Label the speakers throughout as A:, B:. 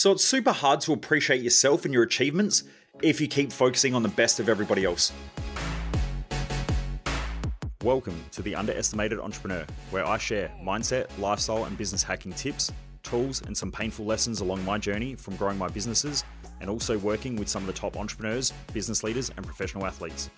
A: So it's super hard to appreciate yourself and your achievements if you keep focusing on the best of everybody else. Welcome to the Underestimated Entrepreneur, where I share mindset, lifestyle, and business hacking tips, tools, and some painful lessons along my journey from growing my businesses and also working with some of the top entrepreneurs, business leaders, and professional athletes.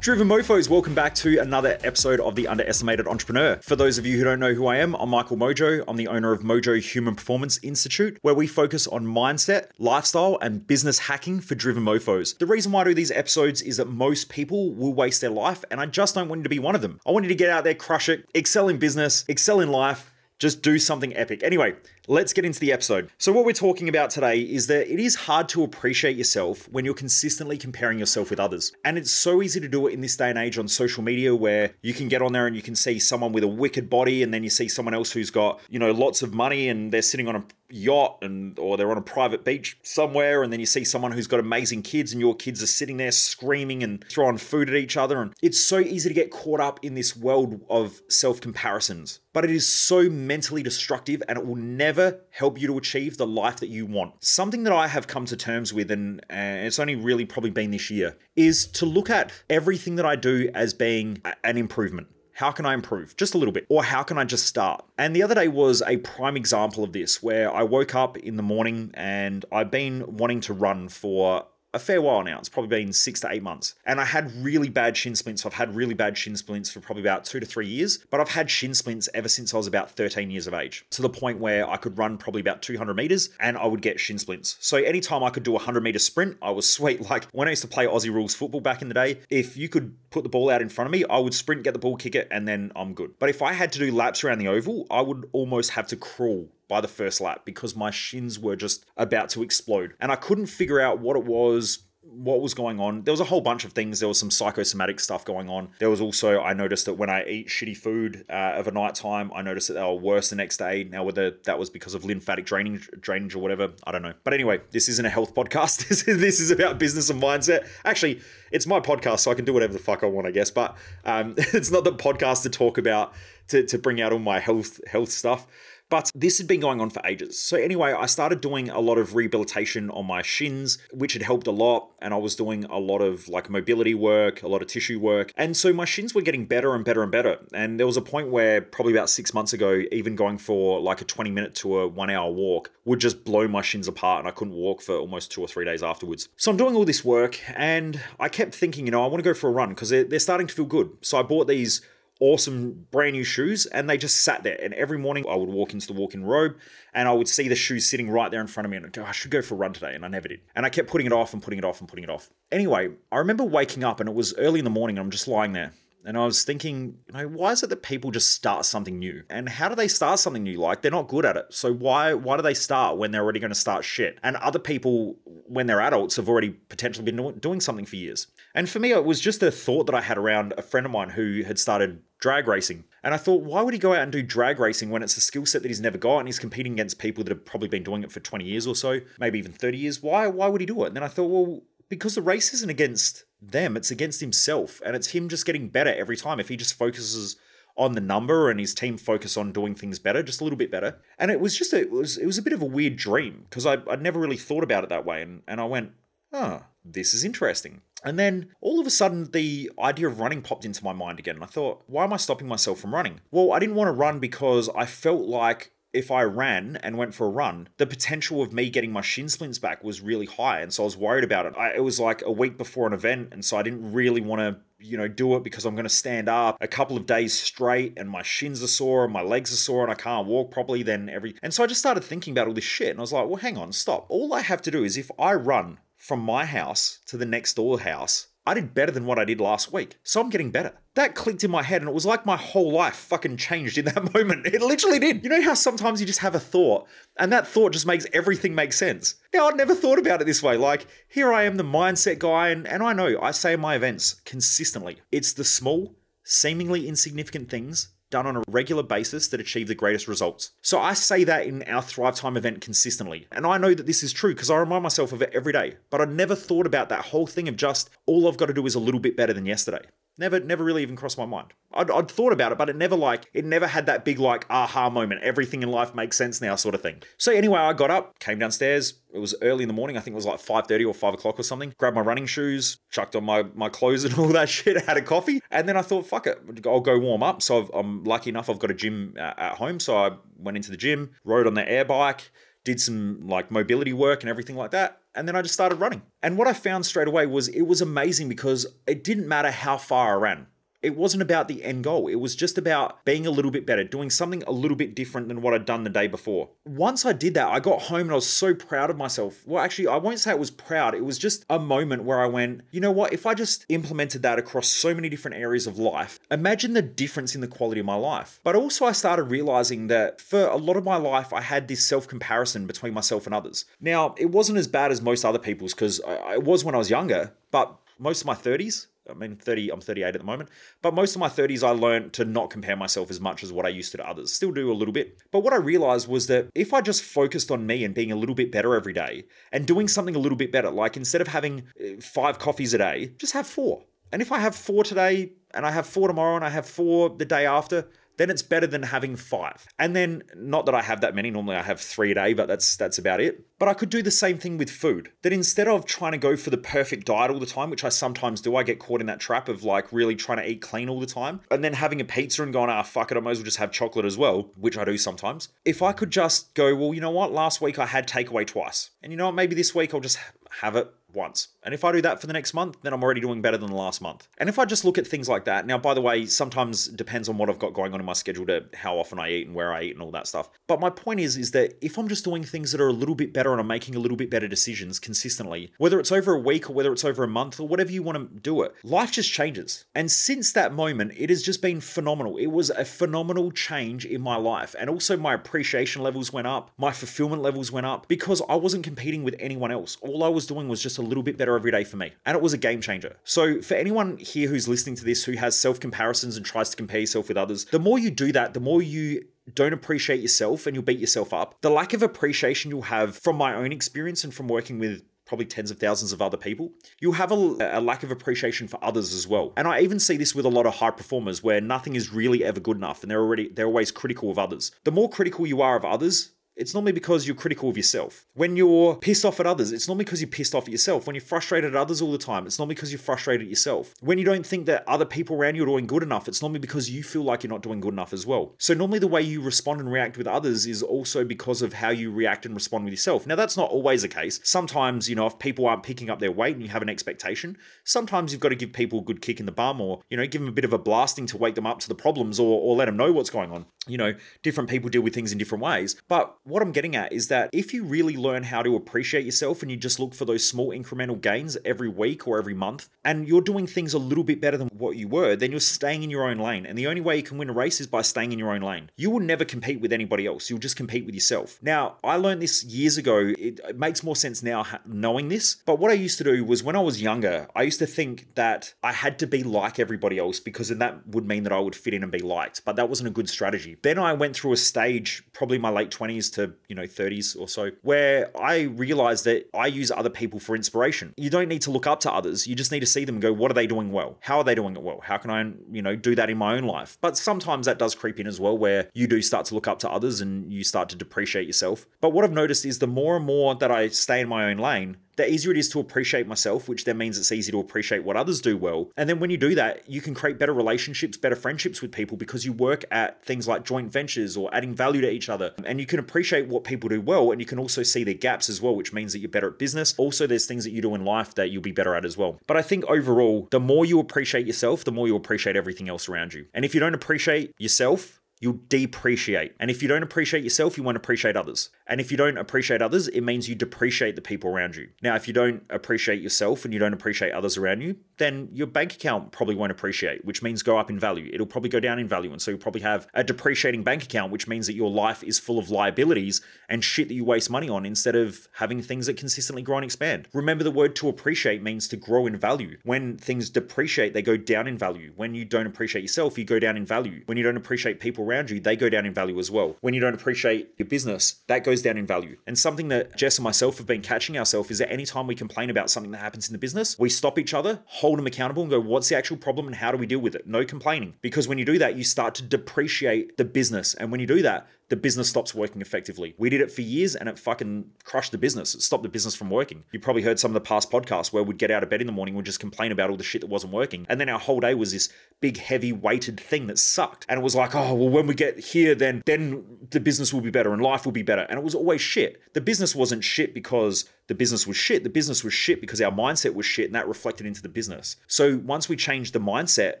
A: Driven Mofos, welcome back to another episode of The Underestimated Entrepreneur. For those of you who don't know who I am, I'm Michael Mojo. I'm the owner of Mojo Human Performance Institute, where we focus on mindset, lifestyle, and business hacking for driven mofos. The reason why I do these episodes is that most people will waste their life, and I just don't want you to be one of them. I want you to get out there, crush it, excel in business, excel in life, just do something epic. Anyway, let's get into the episode. So, what we're talking about today is that it is hard to appreciate yourself when you're consistently comparing yourself with others. And it's so easy to do it in this day and age on social media where you can get on there and you can see someone with a wicked body and then you see someone else who's got, you know, lots of money and they're sitting on a yacht and or they're on a private beach somewhere and then you see someone who's got amazing kids and your kids are sitting there screaming and throwing food at each other and it's so easy to get caught up in this world of self comparisons but it is so mentally destructive and it will never help you to achieve the life that you want. Something that i have come to terms with and it's only really probably been this year is to look at everything that i do as being an improvement how can I improve just a little bit? Or how can I just start? And the other day was a prime example of this where I woke up in the morning and I've been wanting to run for a fair while now. It's probably been six to eight months. And I had really bad shin splints. I've had really bad shin splints for probably about two to three years, but I've had shin splints ever since I was about 13 years of age to the point where I could run probably about 200 meters and I would get shin splints. So anytime I could do a 100 meter sprint, I was sweet. Like when I used to play Aussie rules football back in the day, if you could put the ball out in front of me, I would sprint, get the ball, kick it, and then I'm good. But if I had to do laps around the oval, I would almost have to crawl by the first lap because my shins were just about to explode. And I couldn't figure out what it was what was going on. There was a whole bunch of things. There was some psychosomatic stuff going on. There was also, I noticed that when I eat shitty food uh, of a night time, I noticed that they were worse the next day. Now, whether that was because of lymphatic drainage, drainage or whatever, I don't know. But anyway, this isn't a health podcast. this, is, this is about business and mindset. Actually, it's my podcast, so I can do whatever the fuck I want, I guess. But um, it's not the podcast to talk about to, to bring out all my health health stuff. But this had been going on for ages. So, anyway, I started doing a lot of rehabilitation on my shins, which had helped a lot. And I was doing a lot of like mobility work, a lot of tissue work. And so my shins were getting better and better and better. And there was a point where, probably about six months ago, even going for like a 20 minute to a one hour walk would just blow my shins apart. And I couldn't walk for almost two or three days afterwards. So, I'm doing all this work. And I kept thinking, you know, I want to go for a run because they're, they're starting to feel good. So, I bought these awesome brand new shoes and they just sat there. And every morning i would walk into the walk-in robe and i would see the shoes sitting right there in front of me and I'd go i should go for a run today and i never did. And i kept putting it off and putting it off and putting it off. Anyway i remember waking up and it was early in the morning and i'm just lying there and I was thinking, you know, why is it that people just start something new? And how do they start something new? Like they're not good at it. So why why do they start when they're already going to start shit? And other people, when they're adults, have already potentially been doing something for years. And for me, it was just a thought that I had around a friend of mine who had started drag racing. And I thought, why would he go out and do drag racing when it's a skill set that he's never got and he's competing against people that have probably been doing it for 20 years or so, maybe even 30 years? Why why would he do it? And then I thought, well, because the race isn't against them, it's against himself. And it's him just getting better every time. If he just focuses on the number and his team focus on doing things better, just a little bit better. And it was just a, it was it was a bit of a weird dream because I I'd never really thought about it that way. And and I went, oh, this is interesting. And then all of a sudden, the idea of running popped into my mind again. And I thought, why am I stopping myself from running? Well, I didn't want to run because I felt like if I ran and went for a run, the potential of me getting my shin splints back was really high. And so I was worried about it. I, it was like a week before an event. And so I didn't really want to, you know, do it because I'm going to stand up a couple of days straight and my shins are sore and my legs are sore and I can't walk properly. Then every. And so I just started thinking about all this shit. And I was like, well, hang on, stop. All I have to do is if I run from my house to the next door house, I did better than what I did last week. So I'm getting better. That clicked in my head and it was like my whole life fucking changed in that moment. It literally did. You know how sometimes you just have a thought and that thought just makes everything make sense? Now, I'd never thought about it this way. Like, here I am, the mindset guy, and, and I know I say in my events consistently it's the small, seemingly insignificant things done on a regular basis that achieve the greatest results. So I say that in our Thrive Time event consistently. And I know that this is true because I remind myself of it every day. But I never thought about that whole thing of just all I've got to do is a little bit better than yesterday. Never, never really even crossed my mind. I'd, I'd thought about it, but it never like it never had that big like aha moment. Everything in life makes sense now, sort of thing. So anyway, I got up, came downstairs. It was early in the morning. I think it was like five thirty or five o'clock or something. Grabbed my running shoes, chucked on my my clothes and all that shit. Had a coffee, and then I thought, fuck it, I'll go warm up. So i am lucky enough. I've got a gym uh, at home, so I went into the gym, rode on the air bike did some like mobility work and everything like that. And then I just started running. And what I found straight away was it was amazing because it didn't matter how far I ran it wasn't about the end goal. It was just about being a little bit better, doing something a little bit different than what I'd done the day before. Once I did that, I got home and I was so proud of myself. Well, actually, I won't say it was proud. It was just a moment where I went, you know what? If I just implemented that across so many different areas of life, imagine the difference in the quality of my life. But also, I started realizing that for a lot of my life, I had this self comparison between myself and others. Now, it wasn't as bad as most other people's because it was when I was younger, but most of my 30s, I mean, 30, I'm 38 at the moment. But most of my 30s, I learned to not compare myself as much as what I used to to others. Still do a little bit. But what I realized was that if I just focused on me and being a little bit better every day and doing something a little bit better, like instead of having uh, five coffees a day, just have four. And if I have four today and I have four tomorrow and I have four the day after, then it's better than having five. And then, not that I have that many, normally I have three a day, but that's that's about it. But I could do the same thing with food. That instead of trying to go for the perfect diet all the time, which I sometimes do, I get caught in that trap of like really trying to eat clean all the time, and then having a pizza and going, ah, fuck it, I might as well just have chocolate as well, which I do sometimes. If I could just go, well, you know what, last week I had takeaway twice, and you know what, maybe this week I'll just have it once. And if I do that for the next month, then I'm already doing better than the last month. And if I just look at things like that, now, by the way, sometimes depends on what I've got going on in my schedule to how often I eat and where I eat and all that stuff. But my point is, is that if I'm just doing things that are a little bit better and I'm making a little bit better decisions consistently, whether it's over a week or whether it's over a month or whatever you want to do it, life just changes. And since that moment, it has just been phenomenal. It was a phenomenal change in my life. And also my appreciation levels went up, my fulfillment levels went up because I wasn't competing with anyone else. All I was doing was just a little bit better every day for me. And it was a game changer. So, for anyone here who's listening to this who has self comparisons and tries to compare yourself with others, the more you do that, the more you don't appreciate yourself and you'll beat yourself up. The lack of appreciation you'll have from my own experience and from working with probably tens of thousands of other people, you'll have a, a, lack of appreciation for others as well. And I even see this with a lot of high performers where nothing is really ever good enough and they're already they're always critical of others. The more critical you are of others, it's normally because you're critical of yourself. When you're pissed off at others, it's normally because you're pissed off at yourself. When you're frustrated at others all the time, it's normally because you're frustrated at yourself. When you don't think that other people around you are doing good enough, it's normally because you feel like you're not doing good enough as well. So normally the way you respond and react with others is also because of how you react and respond with yourself. Now that's not always the case. Sometimes, you know, if people aren't picking up their weight and you have an expectation, sometimes you've got to give people a good kick in the bum or, you know, give them a bit of a blasting to wake them up to the problems or, or let them know what's going on. You know, different people deal with things in different ways. But what I'm getting at is that if you really learn how to appreciate yourself and you just look for those small incremental gains every week or every month, and you're doing things a little bit better than what you were, then you're staying in your own lane. And the only way you can win a race is by staying in your own lane. You will never compete with anybody else, you'll just compete with yourself. Now, I learned this years ago. It, it makes more sense now knowing this. But what I used to do was when I was younger, I used to think that I had to be like everybody else because then that would mean that I would fit in and be liked. But that wasn't a good strategy. Then I went through a stage, probably my late 20s to, you know, 30s or so, where I realized that I use other people for inspiration. You don't need to look up to others. You just need to see them and go, what are they doing well? How are they doing it well? How can I, you know, do that in my own life? But sometimes that does creep in as well, where you do start to look up to others and you start to depreciate yourself. But what I've noticed is the more and more that I stay in my own lane, the easier it is to appreciate myself, which then means it's easy to appreciate what others do well. And then when you do that, you can create better relationships, better friendships with people because you work at things like joint ventures or adding value to each other. And you can appreciate what people do well, and you can also see their gaps as well, which means that you're better at business. Also, there's things that you do in life that you'll be better at as well. But I think overall, the more you appreciate yourself, the more you appreciate everything else around you. And if you don't appreciate yourself, you'll depreciate. And if you don't appreciate yourself, you won't appreciate others. And if you don't appreciate others, it means you depreciate the people around you. Now, if you don't appreciate yourself and you don't appreciate others around you, then your bank account probably won't appreciate, which means go up in value. It'll probably go down in value. And so you'll probably have a depreciating bank account, which means that your life is full of liabilities and shit that you waste money on instead of having things that consistently grow and expand. Remember, the word to appreciate means to grow in value. When things depreciate, they go down in value. When you don't appreciate yourself, you go down in value. When you don't appreciate people around you, they go down in value as well. When you don't appreciate your business, that goes down in value. And something that Jess and myself have been catching ourselves is that anytime we complain about something that happens in the business, we stop each other, hold them accountable, and go, what's the actual problem and how do we deal with it? No complaining. Because when you do that, you start to depreciate the business. And when you do that, the business stops working effectively. We did it for years and it fucking crushed the business. It stopped the business from working. You probably heard some of the past podcasts where we'd get out of bed in the morning, we'd just complain about all the shit that wasn't working. And then our whole day was this big, heavy, weighted thing that sucked. And it was like, oh, well, when we get here, then then the business will be better and life will be better. And it was always shit. The business wasn't shit because the business was shit. The business was shit because our mindset was shit and that reflected into the business. So once we changed the mindset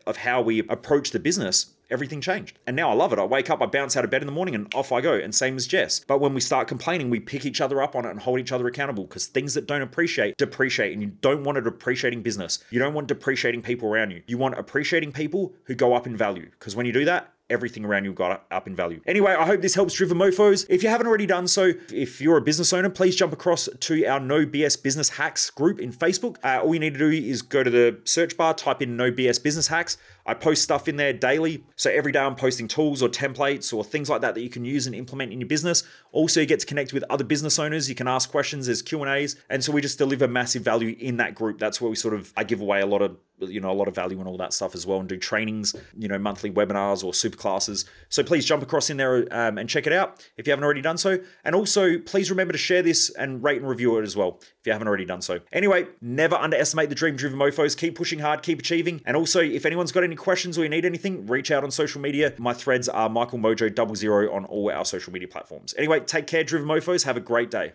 A: of how we approach the business, everything changed. And now I love it. I wake up, I bounce out of bed in the morning and off I go. And same as Jess. But when we start complaining, we pick each other up on it and hold each other accountable because things that don't appreciate depreciate. And you don't want a depreciating business. You don't want depreciating people around you. You want appreciating people who go up in value. Because when you do that, everything around you got up in value. Anyway, I hope this helps Driven Mofos. If you haven't already done so, if you're a business owner, please jump across to our No BS Business Hacks group in Facebook. Uh, all you need to do is go to the search bar, type in No BS Business Hacks. I post stuff in there daily. So every day I'm posting tools or templates or things like that that you can use and implement in your business. Also, you get to connect with other business owners. You can ask questions. There's Q and A's, and so we just deliver massive value in that group. That's where we sort of I give away a lot of you know a lot of value and all that stuff as well and do trainings you know monthly webinars or super classes so please jump across in there um, and check it out if you haven't already done so and also please remember to share this and rate and review it as well if you haven't already done so anyway never underestimate the dream driven mofos keep pushing hard keep achieving and also if anyone's got any questions or you need anything reach out on social media. My threads are michael mojo double zero on all our social media platforms. Anyway take care driven mofos. Have a great day